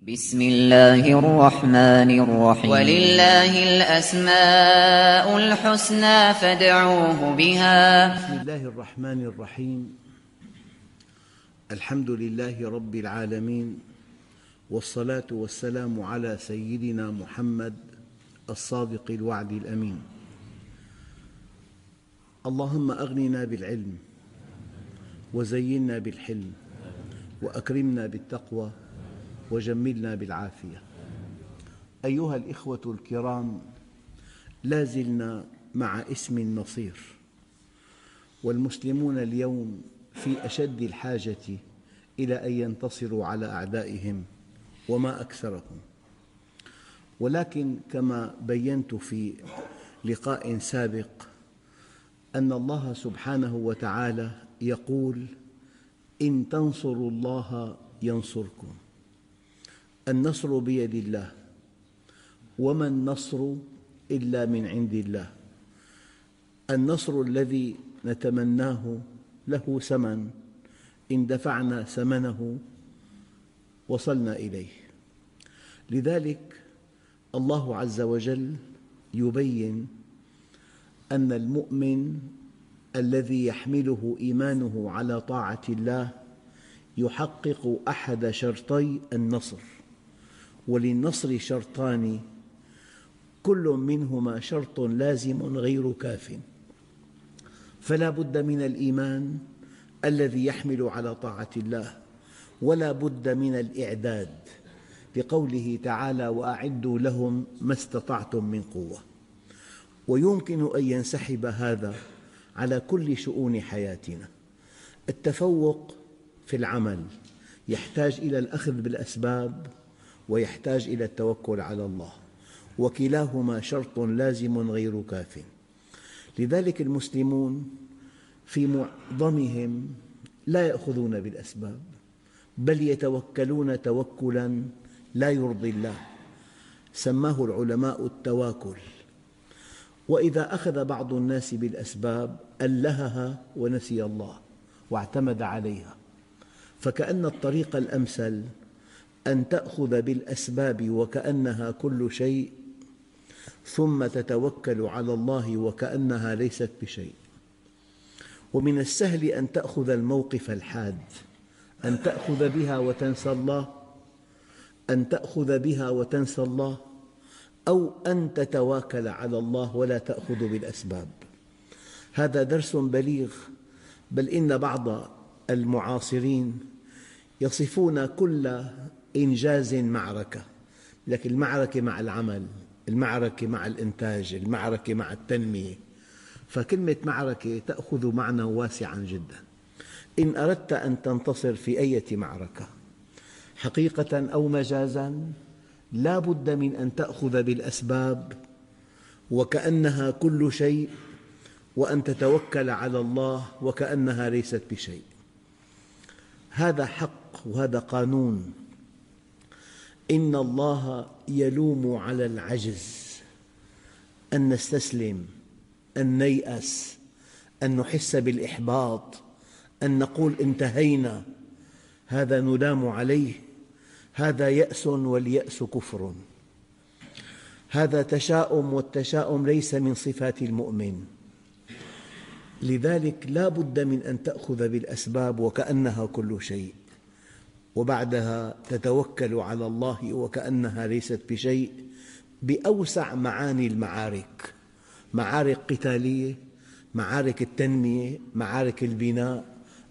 بسم الله الرحمن الرحيم. ولله الأسماء الحسنى فادعوه بها. بسم الله الرحمن الرحيم. الحمد لله رب العالمين والصلاة والسلام على سيدنا محمد الصادق الوعد الأمين. اللهم أغننا بالعلم وزينا بالحلم وأكرمنا بالتقوى وجملنا بالعافية. أيها الإخوة الكرام لا زلنا مع اسم النصير والمسلمون اليوم في أشد الحاجة إلى أن ينتصروا على أعدائهم وما أكثرهم. ولكن كما بينت في لقاء سابق أن الله سبحانه وتعالى يقول إن تنصروا الله ينصركم. النصر بيد الله. وما النصر إلا من عند الله. النصر الذي نتمناه له ثمن. إن دفعنا ثمنه وصلنا إليه. لذلك الله عز وجل يبين أن المؤمن الذي يحمله إيمانه على طاعة الله يحقق أحد شرطي النصر. وللنصر شرطان كل منهما شرط لازم غير كاف. فلا بد من الإيمان الذي يحمل على طاعة الله ولا بد من الإعداد لقوله تعالى وأعدوا لهم ما استطعتم من قوة ويمكن أن ينسحب هذا على كل شؤون حياتنا. التفوق في العمل يحتاج إلى الأخذ بالأسباب ويحتاج إلى التوكل على الله. وكلاهما شرط لازم غير كاف. لذلك المسلمون في معظمهم لا يأخذون بالأسباب بل يتوكلون توكلا لا يرضي الله. سماه العلماء التواكل. وإذا أخذ بعض الناس بالأسباب ألهها ونسي الله واعتمد عليها. فكأن الطريق الأمثل أن تأخذ بالأسباب وكأنها كل شيء ثم تتوكل على الله وكأنها ليست بشيء. ومن السهل أن تأخذ الموقف الحاد أن تأخذ بها وتنسى الله أن تأخذ بها وتنسى الله أو أن تتواكل على الله ولا تأخذ بالأسباب. هذا درس بليغ بل إن بعض المعاصرين يصفون كل إنجاز معركة لكن المعركة مع العمل المعركة مع الإنتاج المعركة مع التنمية. فكلمة معركة تأخذ معنى واسعا جدا. إن أردت أن تنتصر في أي معركة حقيقة أو مجازا لا بد من أن تأخذ بالأسباب وكأنها كل شيء وأن تتوكل على الله وكأنها ليست بشيء. هذا حق وهذا قانون. إن الله يلوم على العجز. أن نستسلم أن نيأس أن نحس بالإحباط أن نقول انتهينا. هذا نلام عليه. هذا يأس واليأس كفر. هذا تشاؤم والتشاؤم ليس من صفات المؤمن. لذلك لا بد من أن تأخذ بالأسباب وكأنها كل شيء. وبعدها تتوكل على الله وكأنها ليست بشيء بأوسع معاني المعارك. معارك قتالية معارك التنمية معارك البناء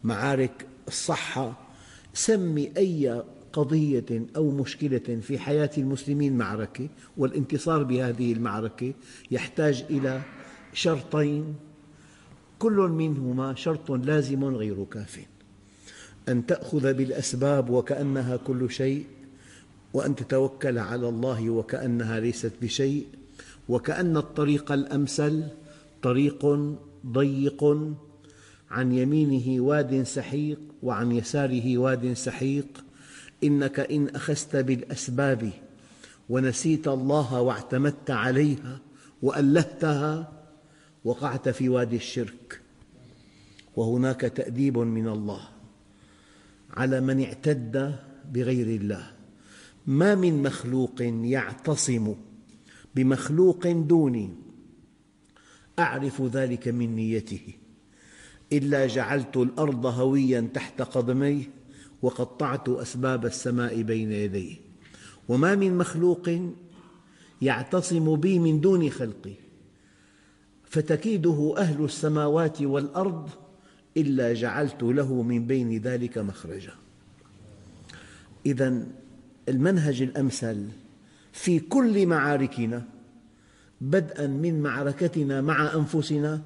معارك الصحة. سمي أي قضية أو مشكلة في حياة المسلمين معركة والانتصار بهذه المعركة يحتاج إلى شرطين كل منهما شرط لازم غير كافٍ. أن تأخذ بالأسباب وكأنها كل شيء وأن تتوكل على الله وكأنها ليست بشيء وكأن الطريق الأمثل طريق ضيق عن يمينه واد سحيق وعن يساره واد سحيق. إنك إن أخذت بالأسباب ونسيت الله واعتمدت عليها وألهتها وقعت في وادي الشرك. وهناك تأديب من الله. على من اعتد بغير الله. ما من مخلوق يعتصم بمخلوق دوني. أعرف ذلك من نيته. إلا جعلت الأرض هويا تحت قدميه وقطعت أسباب السماء بين يديه. وما من مخلوق يعتصم بي من دون خلقي. فتكيده أهل السماوات والأرض إلا جعلت له من بين ذلك مخرجا. إذا المنهج الأمثل في كل معاركنا بدءا من معركتنا مع أنفسنا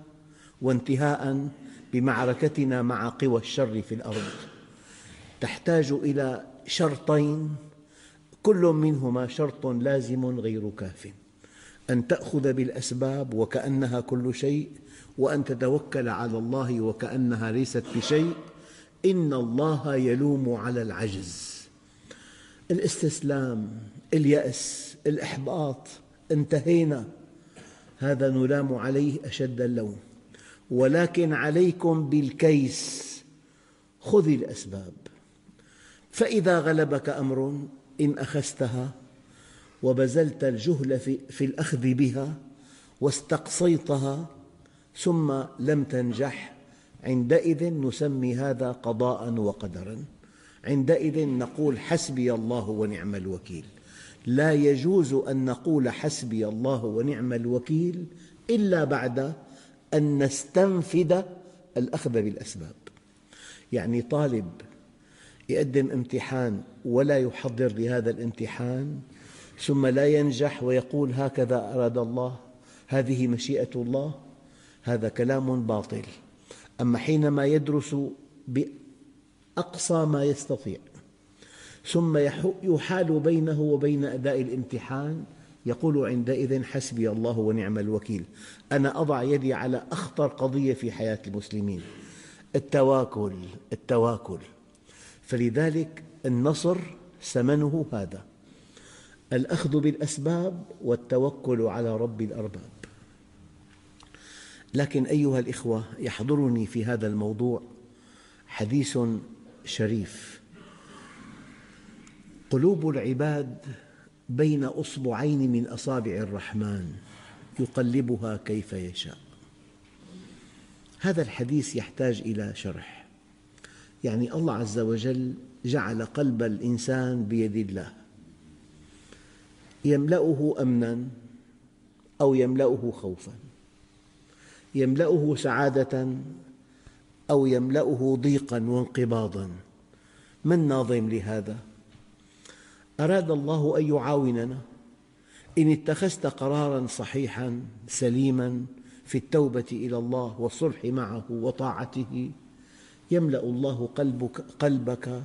وانتهاء بمعركتنا مع قوى الشر في الأرض. تحتاج إلى شرطين كل منهما شرط لازم غير كاف. أن تأخذ بالأسباب وكأنها كل شيء وأن تتوكل على الله وكأنها ليست بشيء. إن الله يلوم على العجز. الاستسلام اليأس الإحباط انتهينا. هذا نلام عليه أشد اللوم. ولكن عليكم بالكيس. خذ الأسباب. فإذا غلبك أمر إن أخذتها وبذلت الجهل في الأخذ بها واستقصيتها ثم لم تنجح عندئذ نسمي هذا قضاء وقدرا. عندئذ نقول حسبي الله ونعم الوكيل. لا يجوز أن نقول حسبي الله ونعم الوكيل إلا بعد أن نستنفذ الأخذ بالأسباب. يعني طالب يقدم امتحان ولا يحضر لهذا الامتحان ثم لا ينجح ويقول هكذا أراد الله هذه مشيئة الله. هذا كلام باطل. أما حينما يدرس بأقصى ما يستطيع ثم يحال بينه وبين أداء الامتحان يقول عندئذ حسبي الله ونعم الوكيل. أنا أضع يدي على أخطر قضية في حياة المسلمين. التواكل التواكل. فلذلك النصر ثمنه هذا. الأخذ بالأسباب والتوكل على رب الأرباب. لكن أيها الإخوة يحضرني في هذا الموضوع حديث شريف. قلوب العباد بين أصبعين من أصابع الرحمن يقلبها كيف يشاء. هذا الحديث يحتاج إلى شرح. يعني الله عز وجل جعل قلب الإنسان بيد الله. يملأه أمناً أو يملأه خوفاً. يملأه سعادة أو يملأه ضيقاً وانقباضاً. من ناظم لهذا؟ أراد الله أن يعاوننا. إن اتخذت قراراً صحيحاً سليماً في التوبة إلى الله والصلح معه وطاعته يملأ الله قلبك, قلبك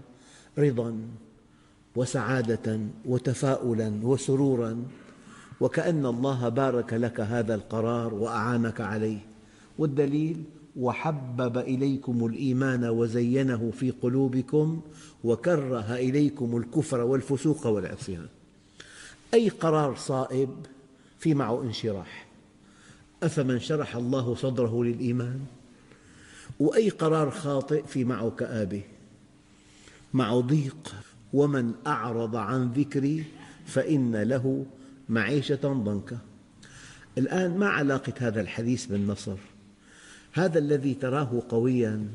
رضاً وسعادة وتفاؤلا وسرورا. وكأن الله بارك لك هذا القرار وأعانك عليه. والدليل وحبب إليكم الإيمان وزينه في قلوبكم وكره إليكم الكفر والفسوق والعصيان. أي قرار صائب في معه انشراح؟ أفمن شرح الله صدره للإيمان؟ وأي قرار خاطئ في معه كآبة؟ معه ضيق ومن أعرض عن ذكري فإن له معيشة ضنكا الآن ما علاقة هذا الحديث بالنصر؟ هذا الذي تراه قوياً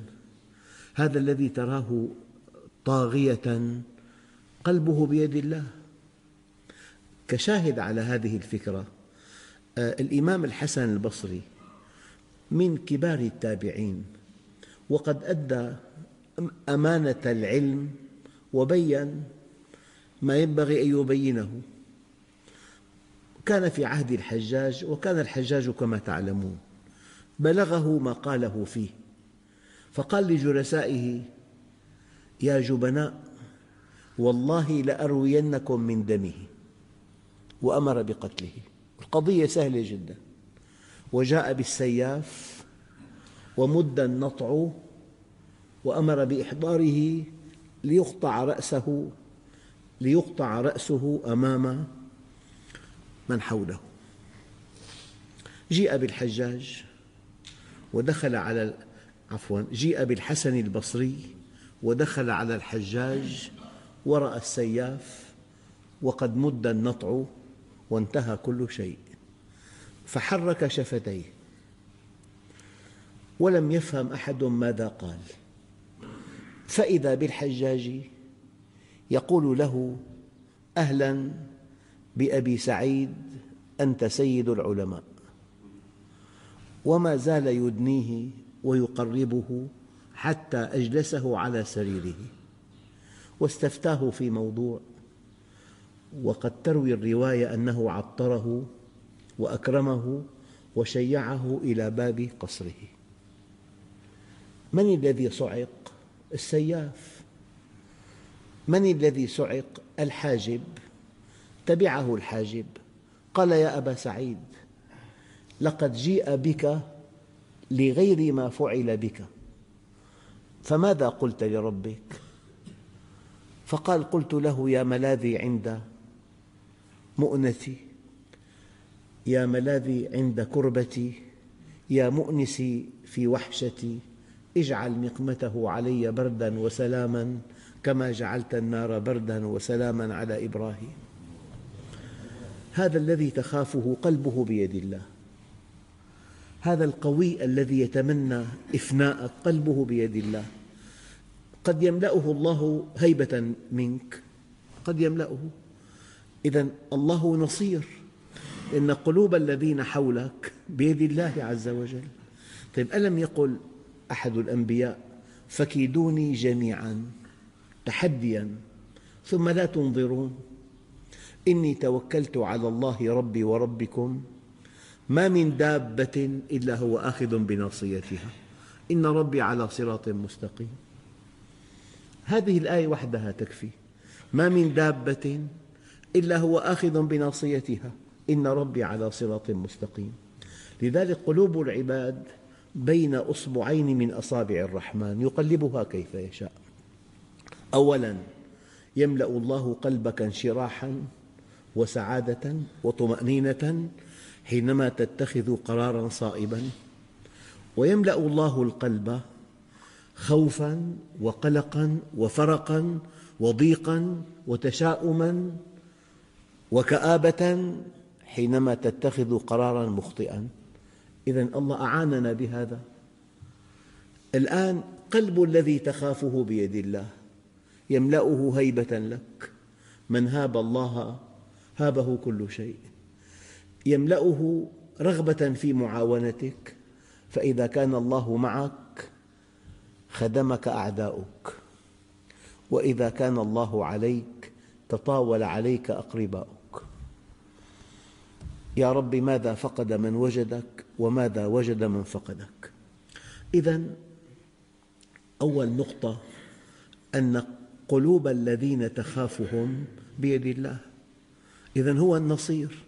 هذا الذي تراه طاغية قلبه بيد الله. كشاهد على هذه الفكرة آه، الإمام الحسن البصري من كبار التابعين وقد أدى أمانة العلم وبين ما ينبغي أن يبينه. كان في عهد الحجاج وكان الحجاج كما تعلمون. بلغه ما قاله فيه. فقال لجلسائه يا جبناء والله لأروينكم من دمه. وأمر بقتله. القضية سهلة جدا. وجاء بالسياف ومد النطع وأمر بإحضاره ليقطع رأسه ليقطع رأسه أمام من حوله. جيء بالحجاج. ودخل على عفوا جيء بالحسن البصري ودخل على الحجاج ورأى السياف وقد مد النطع وانتهى كل شيء. فحرك شفتيه. ولم يفهم أحد ماذا قال. فإذا بالحجاج يقول له أهلا بأبي سعيد أنت سيد العلماء. وما زال يدنيه ويقربه حتى أجلسه على سريره. واستفتاه في موضوع وقد تروي الرواية أنه عطره وأكرمه وشيعه إلى باب قصره. من الذي صعق؟ السياف. من الذي صعق؟ الحاجب. تبعه الحاجب. قال يا أبا سعيد لقد جيء بك لغير ما فعل بك. فماذا قلت لربك؟ فقال قلت له يا ملاذي عند مؤنتي يا ملاذي عند كربتي يا مؤنسي في وحشتي اجعل نقمته علي بردا وسلاما كما جعلت النار بردا وسلاما على إبراهيم. هذا الذي تخافه قلبه بيد الله. هذا القوي الذي يتمنى إفناءك قلبه بيد الله. قد يملأه الله هيبة منك. قد يملأه. إذا الله نصير. إن قلوب الذين حولك بيد الله عز وجل. طيب ألم يقل أحد الأنبياء فكيدوني جميعا تحديا ثم لا تنظرون؟ إني توكلت على الله ربي وربكم ما من دابة إلا هو آخذ بناصيتها. إن ربي على صراط مستقيم. هذه الآية وحدها تكفي. ما من دابة إلا هو آخذ بناصيتها. إن ربي على صراط مستقيم. لذلك قلوب العباد بين أصبعين من أصابع الرحمن يقلبها كيف يشاء. أولا يملأ الله قلبك انشراحا وسعادة وطمأنينة حينما تتخذ قرارا صائبا ويملأ الله القلب خوفا وقلقا وفرقا وضيقا وتشاؤما وكآبة حينما تتخذ قرارا مخطئا. إذا الله أعاننا بهذا. الآن قلب الذي تخافه بيد الله يملأه هيبة لك. من هاب الله هابه كل شيء. يملأه رغبة في معاونتك فإذا كان الله معك خدمك أعداؤك. وإذا كان الله عليك تطاول عليك أقرباؤك. يا رب ماذا فقد من وجدك وماذا وجد من فقدك؟ إذا أول نقطة أن قلوب الذين تخافهم بيد الله. إذا هو النصير.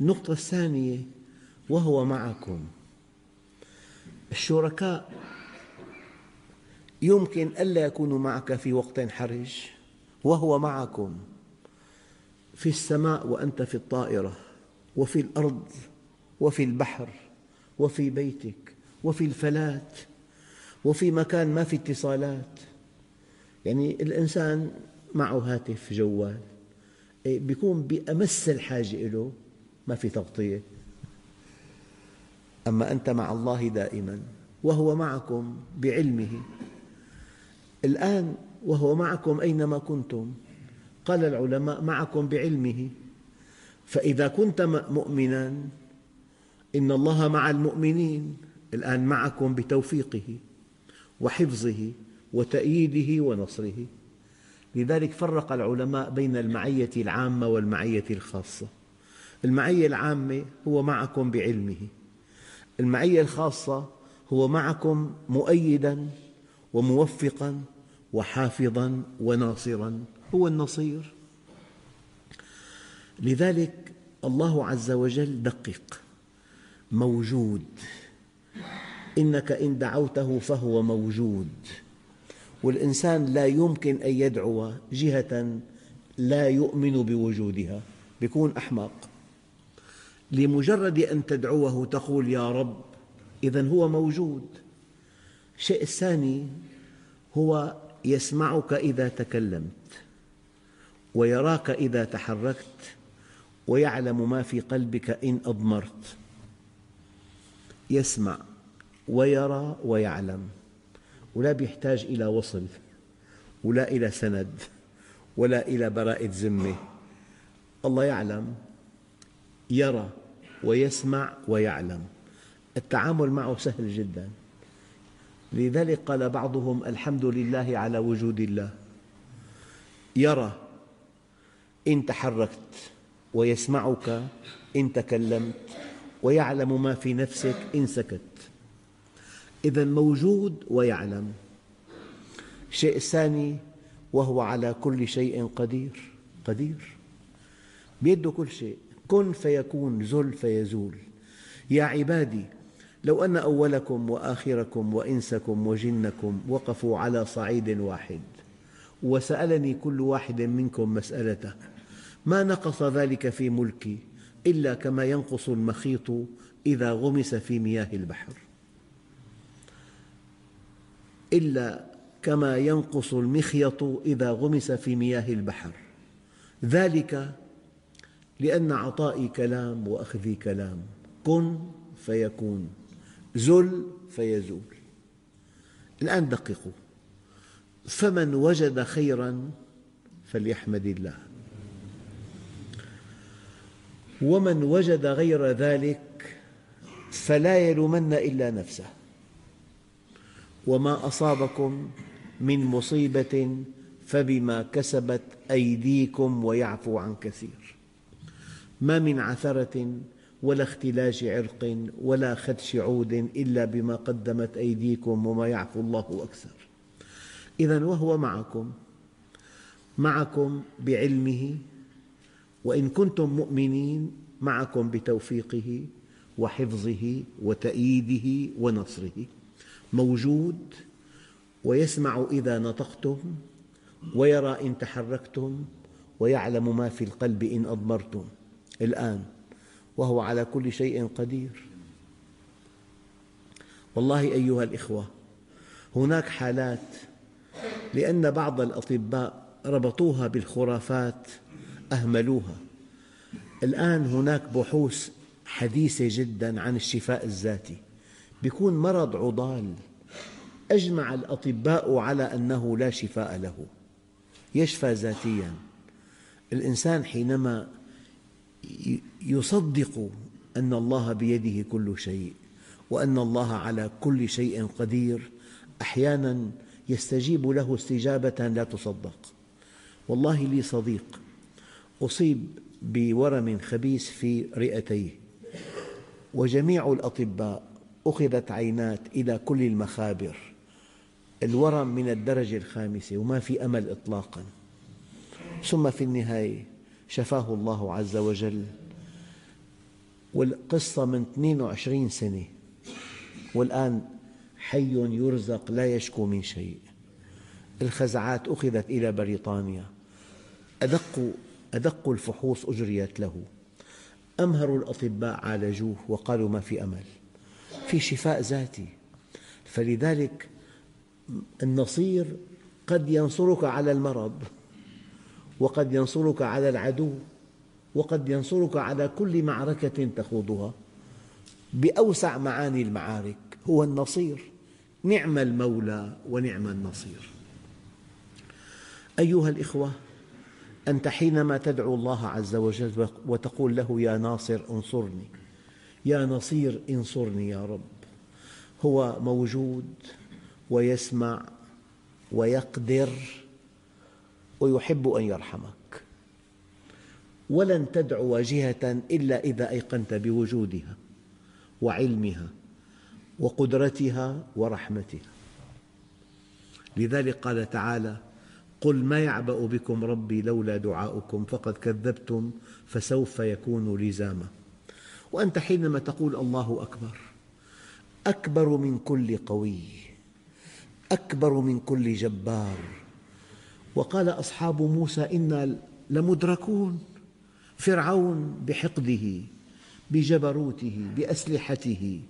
النقطة الثانية وهو معكم. الشركاء يمكن ألا يكونوا معك في وقت حرج وهو معكم في السماء وأنت في الطائرة وفي الأرض وفي البحر وفي بيتك وفي الفلاة وفي مكان ما في اتصالات. يعني الإنسان معه هاتف جوال إيه، بيكون بأمس الحاجة له ما في تغطية. أما أنت مع الله دائما وهو معكم بعلمه. الآن وهو معكم أينما كنتم. قال العلماء معكم بعلمه. فإذا كنت مؤمنا إن الله مع المؤمنين. الآن معكم بتوفيقه وحفظه وتأييده ونصره. لذلك فرق العلماء بين المعية العامة والمعية الخاصة. المعية العامة هو معكم بعلمه. المعية الخاصة هو معكم مؤيدا وموفقا وحافظا وناصرا. هو النصير. لذلك الله عز وجل دقق موجود. إنك إن دعوته فهو موجود. والإنسان لا يمكن أن يدعو جهة لا يؤمن بوجودها يكون أحمق. لمجرد أن تدعوه تقول يا رب إذا هو موجود. الشيء الثاني هو يسمعك إذا تكلمت ويراك إذا تحركت ويعلم ما في قلبك إن أضمرت. يسمع ويرى ويعلم ولا يحتاج إلى وصل ولا إلى سند ولا إلى براءة ذمة. الله يعلم. يرى ويسمع ويعلم. التعامل معه سهل جدا. لذلك قال بعضهم الحمد لله على وجود الله. يرى إن تحركت ويسمعك إن تكلمت ويعلم ما في نفسك إن سكت. إذا موجود ويعلم. الشيء الثاني وهو على كل شيء قدير. قدير. بيده كل شيء. كن فيكون زل فيزول. يا عبادي لو أن أولكم وآخركم وإنسكم وجنكم وقفوا على صعيد واحد وسألني كل واحد منكم مسألته ما نقص ذلك في ملكي إلا كما ينقص المخيط إذا غمس في مياه البحر؟ إلا كما ينقص المخيط إذا غمس في مياه البحر. ذلك لأن عطائي كلام وأخذي كلام. كن فيكون زل فيزول. الآن دققوا. فمن وجد خيرا فليحمد الله. ومن وجد غير ذلك فلا يلومن إلا نفسه. وما أصابكم من مصيبة فبما كسبت أيديكم ويعفو عن كثير. ما من عثرة ولا اختلاج عرق ولا خدش عود إلا بما قدمت أيديكم وما يعفو الله أكثر. إذا وهو معكم معكم بعلمه وإن كنتم مؤمنين معكم بتوفيقه وحفظه وتأييده ونصره. موجود ويسمع إذا نطقتم ويرى إن تحركتم ويعلم ما في القلب إن أضمرتم. الآن وهو على كل شيء قدير. والله أيها الإخوة هناك حالات لأن بعض الأطباء ربطوها بالخرافات أهملوها. الآن هناك بحوث حديثة جدا عن الشفاء الذاتي. يكون مرض عضال أجمع الأطباء على أنه لا شفاء له يشفى ذاتيا. الإنسان حينما يصدق أن الله بيده كل شيء وأن الله على كل شيء قدير. أحيانا يستجيب له استجابة لا تصدق. والله لي صديق أصيب بورم خبيث في رئتيه وجميع الأطباء أخذت عينات إلى كل المخابر. الورم من الدرجة الخامسة وما في أمل إطلاقا. ثم في النهاية شفاه الله عز وجل. والقصة من 22 سنة. والآن حي يرزق لا يشكو من شيء. الخزعات أخذت إلى بريطانيا. أدق أدق الفحوص أجريت له. أمهر الأطباء عالجوه وقالوا ما في أمل. في شفاء ذاتي. فلذلك النصير قد ينصرك على المرض. وقد ينصرك على العدو وقد ينصرك على كل معركة تخوضها. بأوسع معاني المعارك هو النصير. نعم المولى ونعم النصير. أيها الإخوة أنت حينما تدعو الله عز وجل وتقول له يا ناصر انصرني يا نصير انصرني يا رب هو موجود ويسمع ويقدر ويحب أن يرحمك. ولن تدعو جهة إلا إذا أيقنت بوجودها وعلمها وقدرتها ورحمتها. لذلك قال تعالى قل ما يعبأ بكم ربي لولا دعاؤكم فقد كذبتم فسوف يكون لزاما. وأنت حينما تقول الله أكبر أكبر من كل قوي أكبر من كل جبار وقال أصحاب موسى إنا لمدركون. فرعون بحقده بجبروته بأسلحته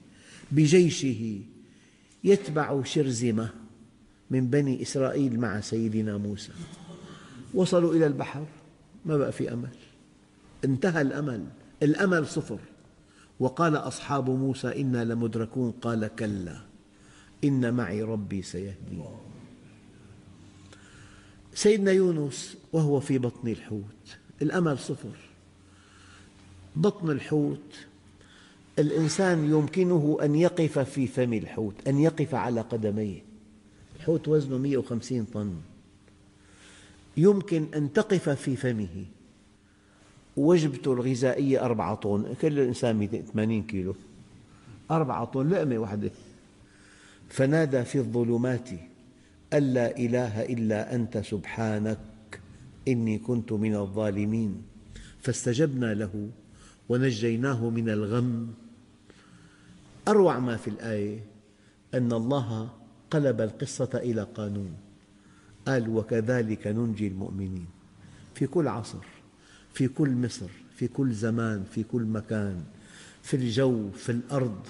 بجيشه يتبع شرذمة من بني إسرائيل مع سيدنا موسى. وصلوا إلى البحر ما بقى في أمل. انتهى الأمل الأمل صفر. وقال أصحاب موسى إنا لمدركون قال كلا إن معي ربي سيهدين سيدنا يونس وهو في بطن الحوت. الأمل صفر. بطن الحوت الإنسان يمكنه أن يقف في فم الحوت أن يقف على قدميه. الحوت وزنه 150 طن. يمكن أن تقف في فمه. وجبته الغذائية أربعة طن. كل إنسان 80 كيلو. أربعة طن لقمة واحدة فنادى في الظلمات. أن لا إله إلا أنت سبحانك إني كنت من الظالمين. فاستجبنا له ونجيناه من الغم. أروع ما في الآية أن الله قلب القصة إلى قانون. قال وكذلك ننجي المؤمنين. في كل عصر في كل مصر في كل زمان في كل مكان في الجو في الأرض.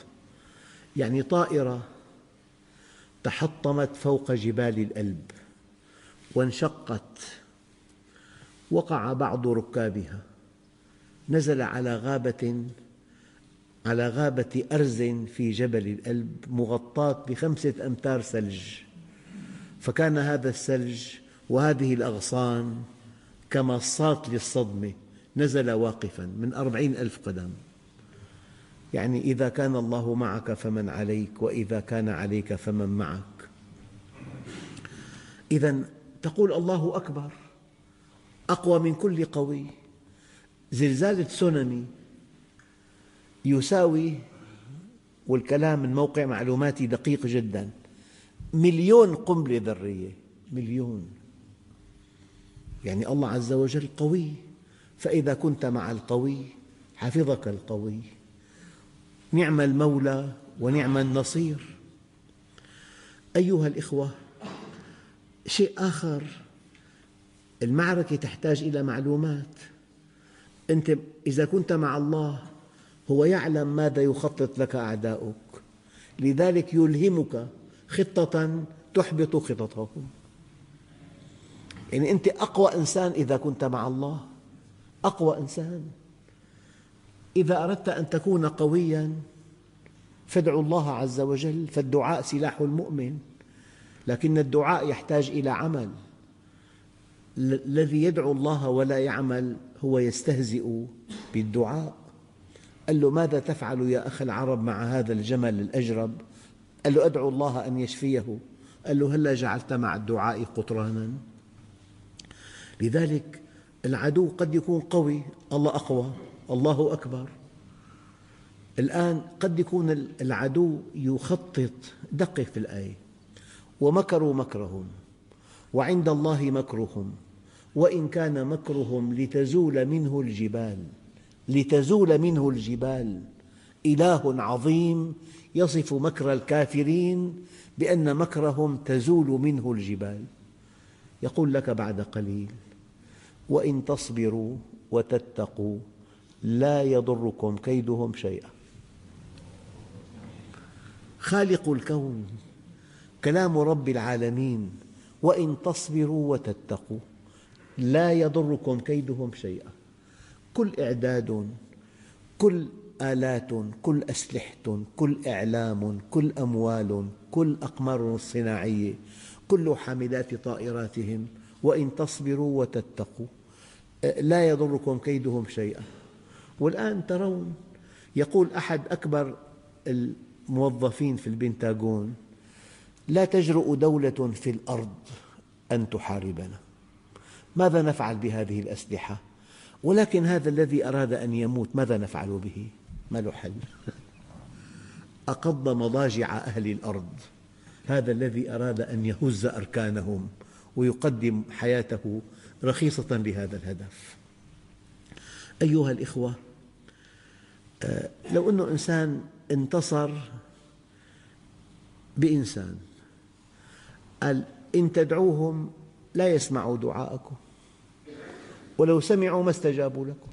يعني طائرة تحطمت فوق جبال الألب وانشقت وقع بعض ركابها نزل على غابة على غابة أرز في جبل الألب مغطاة بخمسة أمتار ثلج. فكان هذا الثلج وهذه الأغصان كمصات للصدمة نزل واقفا من أربعين ألف قدم. يعني إذا كان الله معك فمن عليك وإذا كان عليك فمن معك. إذا تقول الله أكبر أقوى من كل قوي. زلزال تسونامي يساوي والكلام من موقع معلوماتي دقيق جدا مليون قنبلة ذرية مليون. يعني الله عز وجل قوي فإذا كنت مع القوي حفظك القوي. نعم المولى ونعم النصير. أيها الإخوة شيء آخر. المعركة تحتاج إلى معلومات. أنت إذا كنت مع الله هو يعلم ماذا يخطط لك أعداؤك. لذلك يلهمك خطة تحبط خططهم. يعني أنت أقوى إنسان إذا كنت مع الله. أقوى إنسان. إذا أردت أن تكون قوياً فادعوا الله عز وجل فالدعاء سلاح المؤمن. لكن الدعاء يحتاج إلى عمل. الذي يدعو الله ولا يعمل هو يستهزئ بالدعاء. قال له ماذا تفعل يا أخ العرب مع هذا الجمل الأجرب؟ قال له أدعو الله أن يشفيه. قال له هلا جعلت مع الدعاء قطرانا؟ لذلك العدو قد يكون قوي الله أقوى. الله أكبر. الآن قد يكون العدو يخطط دقق في الآية ومكروا مكرهم وعند الله مكرهم. وإن كان مكرهم لتزول منه الجبال لتزول منه الجبال. إله عظيم يصف مكر الكافرين بأن مكرهم تزول منه الجبال. يقول لك بعد قليل وإن تصبروا وتتقوا لا يضركم كيدهم شيئا. خالق الكون كلام رب العالمين وإن تصبروا وتتقوا لا يضركم كيدهم شيئا. كل إعداد كل آلات كل أسلحة كل إعلام كل أموال كل أقمار صناعية كل حاملات طائراتهم وإن تصبروا وتتقوا لا يضركم كيدهم شيئا. والآن ترون يقول أحد أكبر الموظفين في البنتاغون لا تجرؤ دولة في الأرض أن تحاربنا ماذا نفعل بهذه الأسلحة؟ ولكن هذا الذي أراد أن يموت ماذا نفعل به؟ ما له حل أقض مضاجع أهل الأرض هذا الذي أراد أن يهز أركانهم ويقدم حياته رخيصة لهذا الهدف أيها الإخوة آه، لو أن إنسان انتصر بإنسان قال إن تدعوهم لا يسمعوا دعاءكم ولو سمعوا ما استجابوا لكم.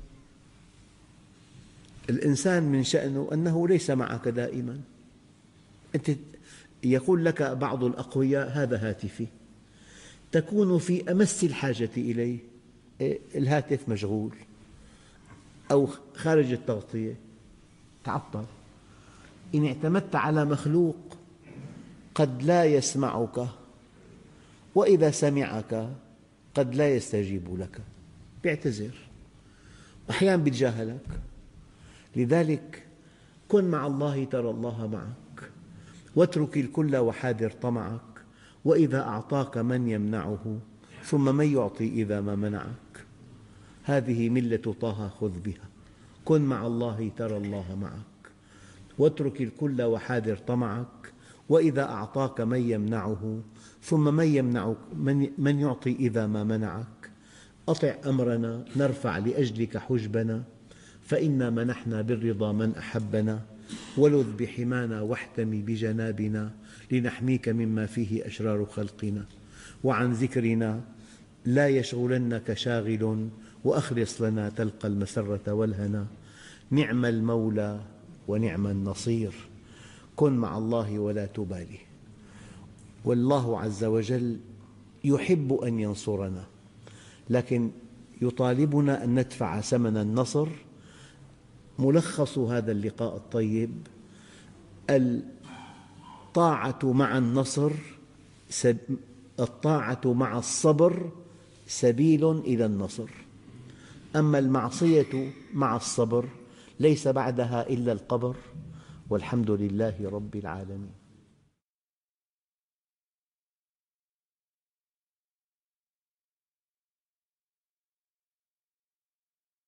الإنسان من شأنه أنه ليس معك دائما. أنت يقول لك بعض الأقوياء هذا هاتفي تكون في أمس الحاجة إليه إيه، الهاتف مشغول أو خارج التغطية. تعطل. إن اعتمدت على مخلوق قد لا يسمعك وإذا سمعك قد لا يستجيب لك. يعتذر أحيانا يتجاهلك لذلك كن مع الله ترى الله معك. واترك الكل وحاذر طمعك. وإذا أعطاك من يمنعه ثم من يعطي إذا ما منعك. هذه ملة طه خذ بها. كن مع الله ترى الله معك. واترك الكل وحاذر طمعك. وإذا أعطاك من يمنعه ثم من يمنعك من, من يعطي إذا ما منعك. أطع أمرنا نرفع لأجلك حجبنا. فإنا منحنا بالرضا من أحبنا. ولذ بحمانا واحتمي بجنابنا. لنحميك مما فيه أشرار خلقنا. وعن ذكرنا لا يشغلنك شاغل وأخلص لنا تلقى المسرة والهنا. نعم المولى ونعم النصير. كن مع الله ولا تبالي. والله عز وجل يحب أن ينصرنا لكن يطالبنا أن ندفع ثمن النصر. ملخص هذا اللقاء الطيب الطاعة مع النصر الطاعة مع الصبر سبيل إلى النصر. أما المعصية مع الصبر ليس بعدها إلا القبر والحمد لله رب العالمين.